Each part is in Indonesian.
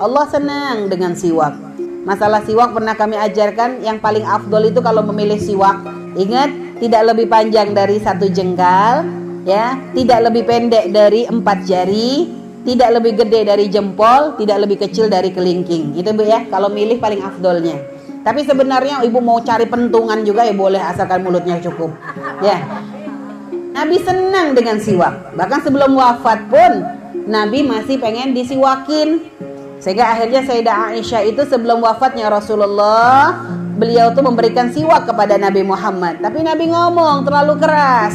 Allah senang dengan siwak. Masalah siwak pernah kami ajarkan yang paling afdol itu kalau memilih siwak. Ingat, tidak lebih panjang dari satu jengkal, ya, tidak lebih pendek dari empat jari, tidak lebih gede dari jempol, tidak lebih kecil dari kelingking. Itu bu ya, kalau milih paling afdolnya. Tapi sebenarnya ibu mau cari pentungan juga ya boleh asalkan mulutnya cukup. Ya. Nabi senang dengan siwak. Bahkan sebelum wafat pun Nabi masih pengen disiwakin. Sehingga akhirnya Sayyidah Aisyah itu sebelum wafatnya Rasulullah, beliau tuh memberikan siwak kepada Nabi Muhammad. Tapi Nabi ngomong terlalu keras.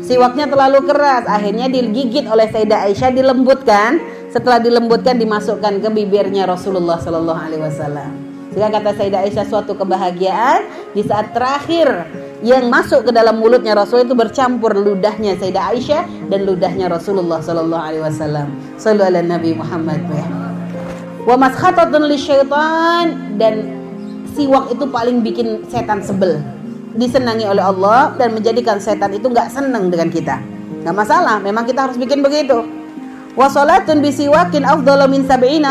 Siwaknya terlalu keras, akhirnya digigit oleh Sayyidah Aisyah dilembutkan. Setelah dilembutkan dimasukkan ke bibirnya Rasulullah Shallallahu alaihi wasallam. Sehingga kata Sayyidah Aisyah suatu kebahagiaan di saat terakhir yang masuk ke dalam mulutnya Rasul itu bercampur ludahnya Sayyidah Aisyah dan ludahnya Rasulullah Sallallahu Alaihi Wasallam. Sallu ala Nabi Muhammad ya wa maskhatatun syaitan. Dan siwak itu paling bikin setan sebel. Disenangi oleh Allah dan menjadikan setan itu nggak senang dengan kita. Nggak masalah memang kita harus bikin begitu. Wa salatun bisiwakin afdalu min sab'ina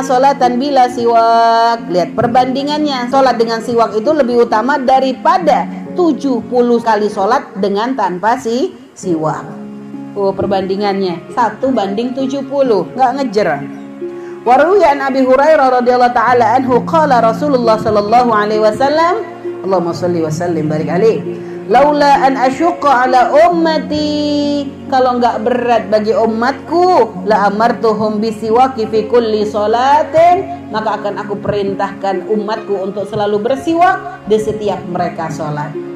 bila siwak. Lihat perbandingannya. Salat dengan siwak itu lebih utama daripada 70 kali salat dengan tanpa si siwak. Oh perbandingannya. Satu banding 70 nggak ngejer Waruwi an Abi Hurairah radhiyallahu taala anhu qala Rasulullah sallallahu alaihi wasallam Allahumma salli wa sallim barik alaih. Laula an asyqa ala ummati. Kalau enggak berat bagi umatku la amartuhum bisiwaki fi kulli salatin. Maka akan aku perintahkan umatku untuk selalu bersiwak di setiap mereka salat